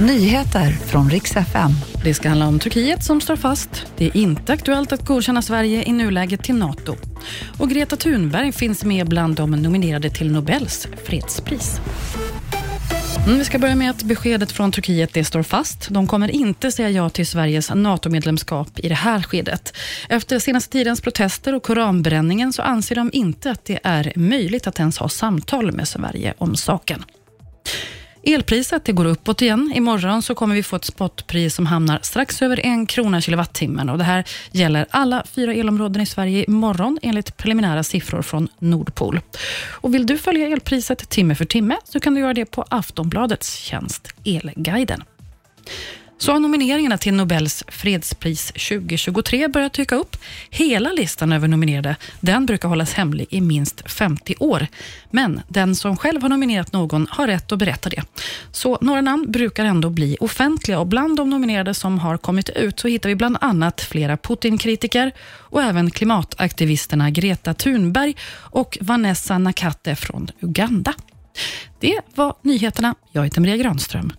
Nyheter från riks FM. Det ska handla om Turkiet som står fast. Det är inte aktuellt att godkänna Sverige i nuläget till NATO. Och Greta Thunberg finns med bland de nominerade till Nobels fredspris. Mm, vi ska börja med att beskedet från Turkiet det står fast. De kommer inte säga ja till Sveriges NATO-medlemskap i det här skedet. Efter senaste tidens protester och koranbränningen så anser de inte att det är möjligt att ens ha samtal med Sverige om saken. Elpriset det går uppåt igen. Imorgon så kommer vi få ett spotpris som hamnar strax över en krona kilowattimmen. Och det här gäller alla fyra elområden i Sverige imorgon enligt preliminära siffror från Nordpol. Och vill du följa elpriset timme för timme så kan du göra det på Aftonbladets tjänst Elguiden. Så har nomineringarna till Nobels fredspris 2023 börjat dyka upp. Hela listan över nominerade den brukar hållas hemlig i minst 50 år. Men den som själv har nominerat någon har rätt att berätta det. Så några namn brukar ändå bli offentliga och bland de nominerade som har kommit ut så hittar vi bland annat flera Putin-kritiker och även klimataktivisterna Greta Thunberg och Vanessa Nakate från Uganda. Det var nyheterna. Jag heter Maria Granström.